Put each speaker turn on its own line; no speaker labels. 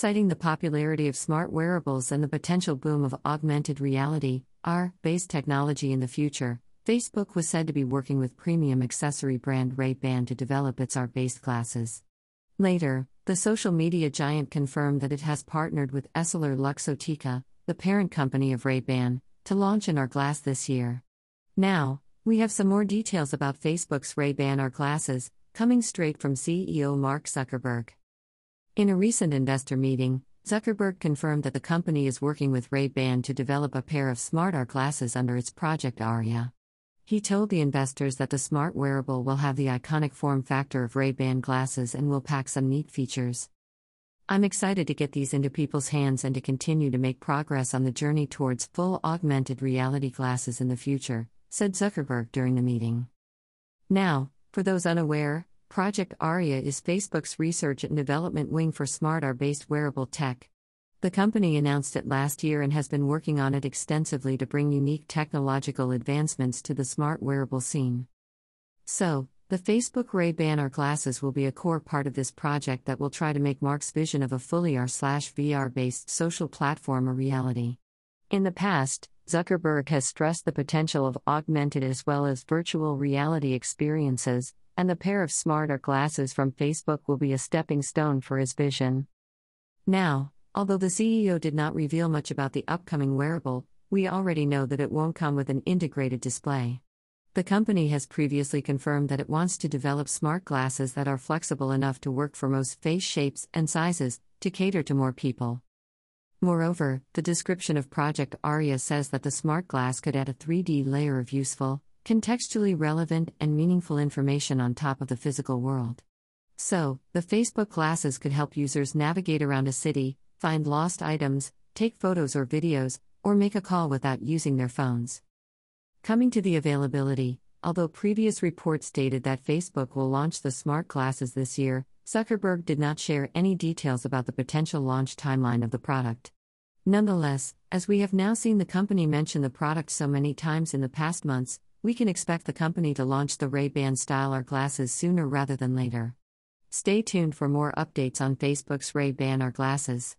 Citing the popularity of smart wearables and the potential boom of augmented reality, AR based technology in the future, Facebook was said to be working with premium accessory brand Ray-Ban to develop its AR-based glasses. Later, the social media giant confirmed that it has partnered with Essilor Luxottica, the parent company of Ray-Ban, to launch an AR glass this year. Now, we have some more details about Facebook's Ray-Ban AR glasses, coming straight from CEO Mark Zuckerberg. In a recent investor meeting, Zuckerberg confirmed that the company is working with Ray-Ban to develop a pair of smart AR glasses under its Project Aria. He told the investors that the smart wearable will have the iconic form factor of Ray-Ban glasses and will pack some neat features. I'm excited to get these into people's hands and to continue to make progress on the journey towards full augmented reality glasses in the future, said Zuckerberg during the meeting. Now, for those unaware, Project Aria is Facebook's research and development wing for smart AR based wearable tech. The company announced it last year and has been working on it extensively to bring unique technological advancements to the smart wearable scene. So, the Facebook Ray-Ban AR glasses will be a core part of this project that will try to make Mark's vision of a fully AR/VR based social platform a reality. In the past, Zuckerberg has stressed the potential of augmented as well as virtual reality experiences, and the pair of smart AR glasses from Facebook will be a stepping stone for his vision. Now, Although the CEO did not reveal much about the upcoming wearable, we already know that it won't come with an integrated display. The company has previously confirmed that it wants to develop smart glasses that are flexible enough to work for most face shapes and sizes, to cater to more people. Moreover, the description of Project Aria says that the smart glass could add a 3D layer of useful, contextually relevant, and meaningful information on top of the physical world. So, the Facebook glasses could help users navigate around a city, find lost items, take photos or videos, or make a call without using their phones. Coming to the availability, although previous reports stated that Facebook will launch the smart glasses this year, Zuckerberg did not share any details about the potential launch timeline of the product. Nonetheless, as we have now seen the company mention the product so many times in the past months, we can expect the company to launch the Ray-Ban style AR glasses sooner rather than later. Stay tuned for more updates on Facebook's Ray-Ban AR glasses.